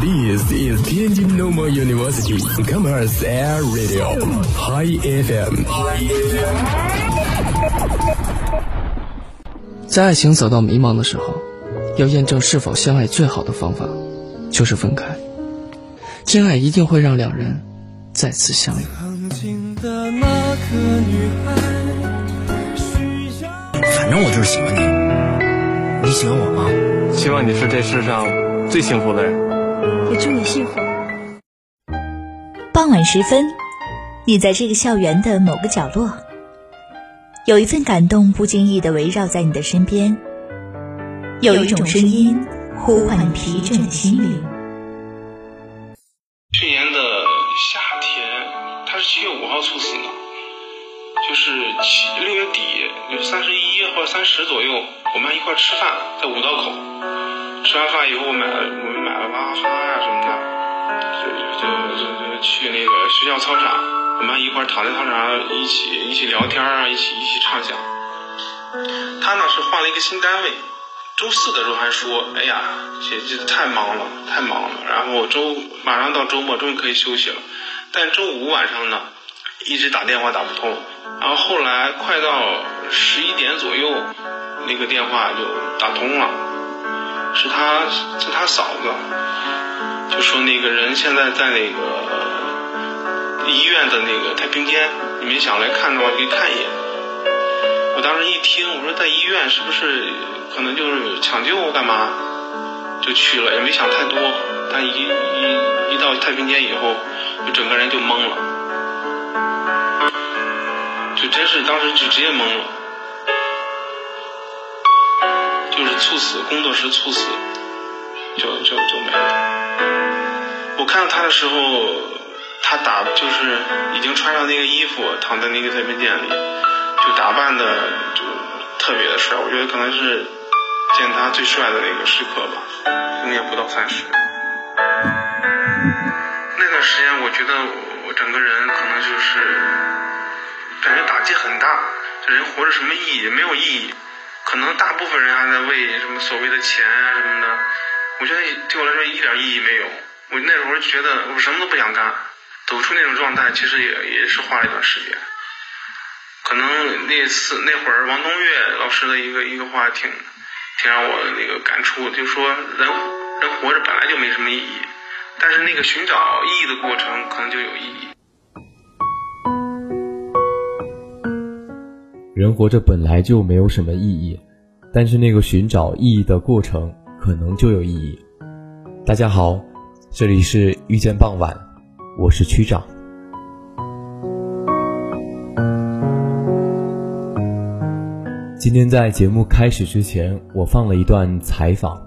This is Tianjin Normal University Commerce Air Radio High FM。在爱情走到迷茫的时候，要验证是否相爱，最好的方法就是分开。真爱一定会让两人再次相遇。反正我就是喜欢你，你喜欢我吗？希望你是这世上最幸福的人。也祝你幸福。傍晚时分，你在这个校园的某个角落，有一份感动不经意的围绕在你的身边，有一种声音呼唤你疲倦的心灵。去年的夏天，他是七月五号猝死的，就是七六月底，就三十一或者三十左右，我们一块吃饭，在五道口。吃完饭以后，买了我们买了娃哈哈呀什么的，就就就就去那个学校操场，我们一块躺在操场一起一起聊天啊，一起一起畅想。他呢是换了一个新单位，周四的时候还说，哎呀，这这太忙了，太忙了，然后周马上到周末，终于可以休息了。但周五晚上呢，一直打电话打不通，然后后来快到十一点左右，那个电话就打通了。是他是他嫂子，就说那个人现在在那个医院的那个太平间，你们想来看的话可以看一眼。我当时一听，我说在医院是不是可能就是抢救干嘛，就去了，也没想太多。但一一一到太平间以后，就整个人就懵了，就真是当时就直接懵了。猝死，工作时猝死，就就就没了。我看到他的时候，他打就是已经穿上那个衣服，躺在那个太平间里，就打扮的就特别的帅。我觉得可能是见他最帅的那个时刻吧，应该不到三十。那段时间，我觉得我整个人可能就是感觉打击很大，这人活着什么意义？没有意义。可能大部分人还在为什么所谓的钱啊什么的，我觉得对我来说一点意义没有。我那时候觉得我什么都不想干，走出那种状态，其实也也是花了一段时间。可能那次那会儿王东岳老师的一个一个话挺挺让我那个感触，就说人人活着本来就没什么意义，但是那个寻找意义的过程可能就有意义。人活着本来就没有什么意义，但是那个寻找意义的过程可能就有意义。大家好，这里是遇见傍晚，我是区长。今天在节目开始之前，我放了一段采访。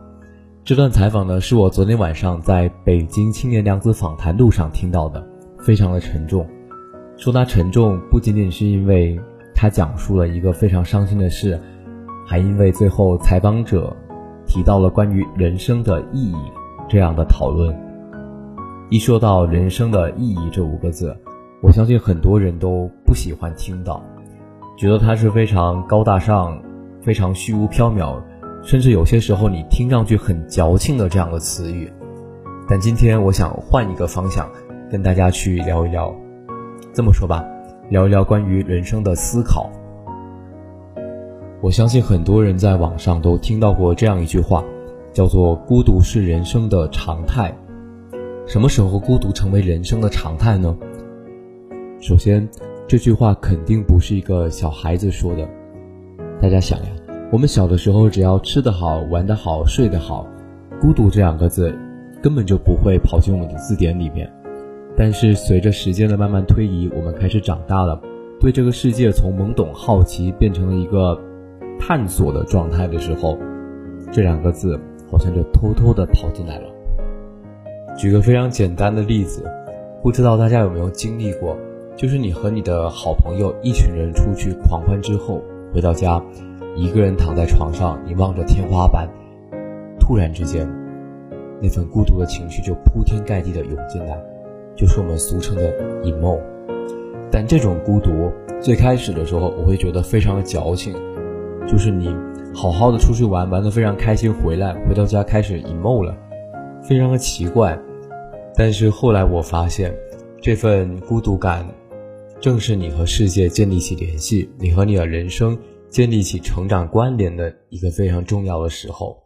这段采访呢，是我昨天晚上在北京青年良子访谈路上听到的，非常的沉重。说它沉重，不仅仅是因为。他讲述了一个非常伤心的事，还因为最后采访者提到了关于人生的意义这样的讨论。一说到人生的意义这五个字，我相信很多人都不喜欢听到，觉得它是非常高大上、非常虚无缥缈，甚至有些时候你听上去很矫情的这样的词语。但今天我想换一个方向，跟大家去聊一聊。这么说吧。聊一聊关于人生的思考。我相信很多人在网上都听到过这样一句话，叫做“孤独是人生的常态”。什么时候孤独成为人生的常态呢？首先，这句话肯定不是一个小孩子说的。大家想呀，我们小的时候只要吃得好、玩得好、睡得好，孤独这两个字根本就不会跑进我们的字典里面。但是随着时间的慢慢推移，我们开始长大了，对这个世界从懵懂好奇变成了一个探索的状态的时候，这两个字好像就偷偷的跑进来了。举个非常简单的例子，不知道大家有没有经历过，就是你和你的好朋友一群人出去狂欢之后，回到家，一个人躺在床上，你望着天花板，突然之间，那份孤独的情绪就铺天盖地的涌进来。就是我们俗称的隐梦，但这种孤独最开始的时候，我会觉得非常的矫情。就是你好好的出去玩，玩的非常开心，回来回到家开始 emo 了，非常的奇怪。但是后来我发现，这份孤独感，正是你和世界建立起联系，你和你的人生建立起成长关联的一个非常重要的时候。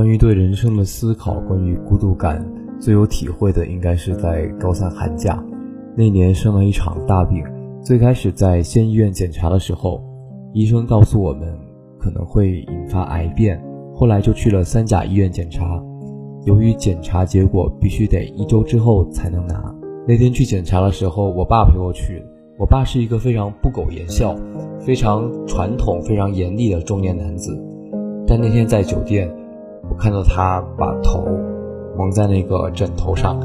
关于对人生的思考，关于孤独感，最有体会的应该是在高三寒假那年生了一场大病。最开始在县医院检查的时候，医生告诉我们可能会引发癌变，后来就去了三甲医院检查。由于检查结果必须得一周之后才能拿，那天去检查的时候，我爸陪我去。我爸是一个非常不苟言笑、非常传统、非常严厉的中年男子，但那天在酒店。我看到他把头蒙在那个枕头上，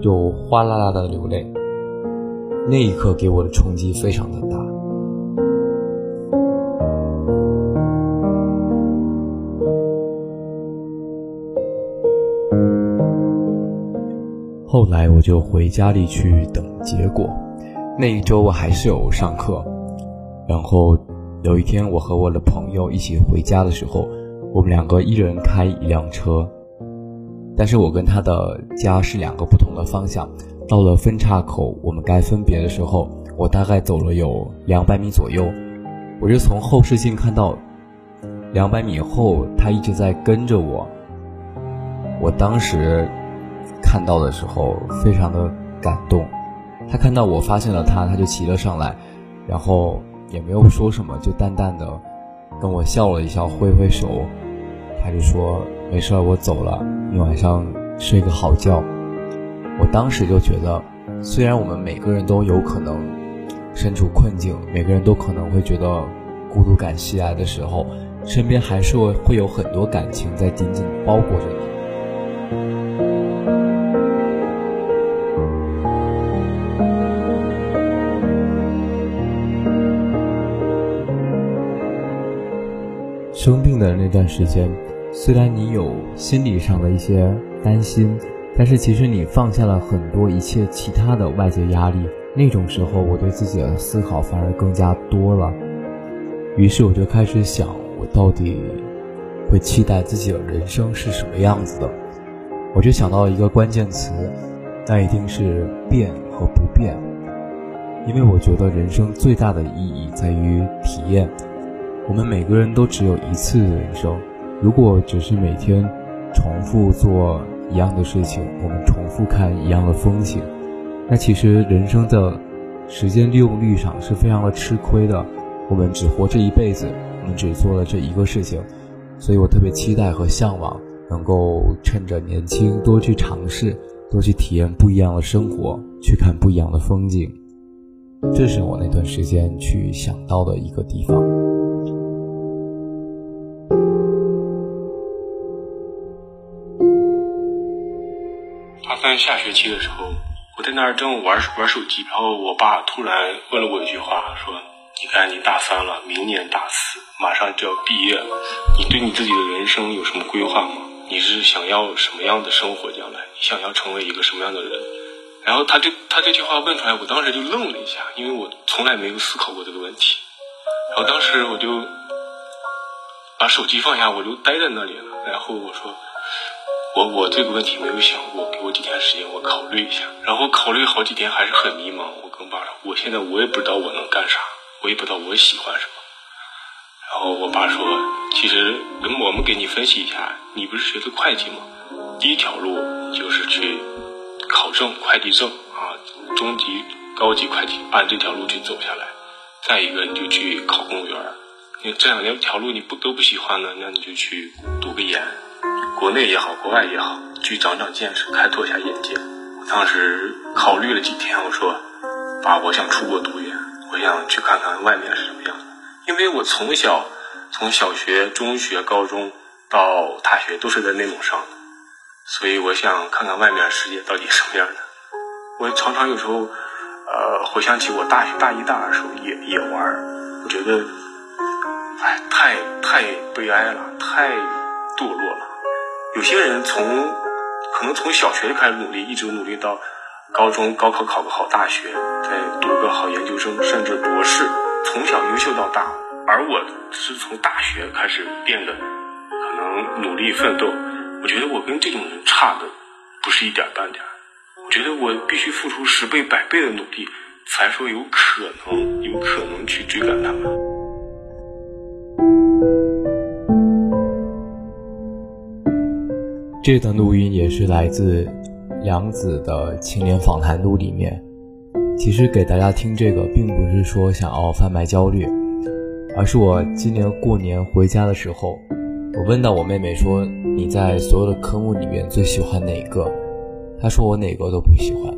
就哗啦啦的流泪。那一刻给我的冲击非常的大。后来我就回家里去等结果。那一周我还是有上课，然后有一天我和我的朋友一起回家的时候。我们两个一人开一辆车，但是我跟他的家是两个不同的方向。到了分岔口，我们该分别的时候，我大概走了有两百米左右，我就从后视镜看到，两百米后他一直在跟着我。我当时看到的时候非常的感动，他看到我发现了他，他就骑了上来，然后也没有说什么，就淡淡的跟我笑了一笑，挥挥手。他就说：“没事，我走了，你晚上睡个好觉。”我当时就觉得，虽然我们每个人都有可能身处困境，每个人都可能会觉得孤独感袭来的时候，身边还是会有很多感情在紧紧包裹着你。生病的那段时间。虽然你有心理上的一些担心，但是其实你放下了很多一切其他的外界压力。那种时候，我对自己的思考反而更加多了。于是我就开始想，我到底会期待自己的人生是什么样子的？我就想到一个关键词，那一定是变和不变。因为我觉得人生最大的意义在于体验。我们每个人都只有一次人生。如果只是每天重复做一样的事情，我们重复看一样的风景，那其实人生的时间利用率上是非常的吃亏的。我们只活这一辈子，我们只做了这一个事情，所以我特别期待和向往能够趁着年轻多去尝试，多去体验不一样的生活，去看不一样的风景。这是我那段时间去想到的一个地方。下学期的时候，我在那儿正玩玩手机，然后我爸突然问了我一句话，说：“你看你大三了，明年大四，马上就要毕业了，你对你自己的人生有什么规划吗？你是想要什么样的生活？将来你想要成为一个什么样的人？”然后他这他这句话问出来，我当时就愣了一下，因为我从来没有思考过这个问题。然后当时我就把手机放下，我就呆在那里了。然后我说。我我这个问题没有想过，给我几天时间，我考虑一下。然后考虑好几天，还是很迷茫。我跟爸说，我现在我也不知道我能干啥，我也不知道我喜欢什么。然后我爸说，其实我们给你分析一下，你不是学的会计吗？第一条路就是去考证会计证啊，中级、高级会计，按这条路去走下来。再一个，你就去考公务员。你这两条路你不都不喜欢呢？那你就去读个研。国内也好，国外也好，去长长见识，开拓一下眼界。我当时考虑了几天，我说：“爸，我想出国读研，我想去看看外面是什么样的。因为我从小，从小学、中学、高中到大学都是在内蒙上的，所以我想看看外面世界到底什么样的。我常常有时候，呃，回想起我大学大一、大二时候也也玩，我觉得，哎，太太悲哀了，太……堕落了。有些人从可能从小学就开始努力，一直努力到高中高考考个好大学，再读个好研究生，甚至博士，从小优秀到大。而我是从大学开始变得可能努力奋斗。我觉得我跟这种人差的不是一点半点。我觉得我必须付出十倍百倍的努力，才说有可能有可能去追赶他们。这段录音也是来自杨子的青年访谈录里面。其实给大家听这个，并不是说想要贩卖焦虑，而是我今年过年回家的时候，我问到我妹妹说：“你在所有的科目里面最喜欢哪个？”她说：“我哪个都不喜欢。”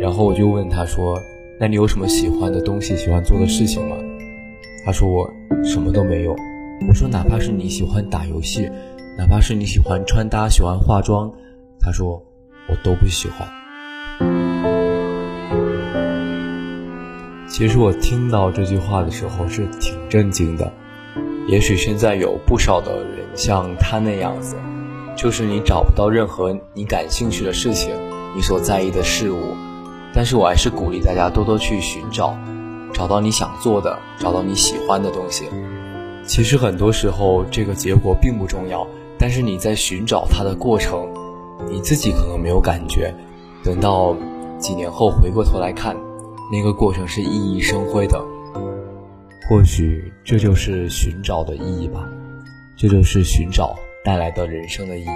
然后我就问她说：“那你有什么喜欢的东西、喜欢做的事情吗？”她说：“我什么都没有。”我说：“哪怕是你喜欢打游戏。”哪怕是你喜欢穿搭、喜欢化妆，他说我都不喜欢。其实我听到这句话的时候是挺震惊的。也许现在有不少的人像他那样子，就是你找不到任何你感兴趣的事情，你所在意的事物。但是我还是鼓励大家多多去寻找，找到你想做的，找到你喜欢的东西。其实很多时候，这个结果并不重要。但是你在寻找它的过程，你自己可能没有感觉，等到几年后回过头来看，那个过程是熠熠生辉的。或许这就是寻找的意义吧，这就是寻找带来的人生的意义。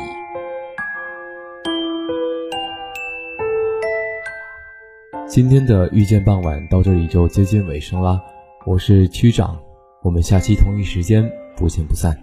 今天的遇见傍晚到这里就接近尾声啦，我是区长，我们下期同一时间不见不散。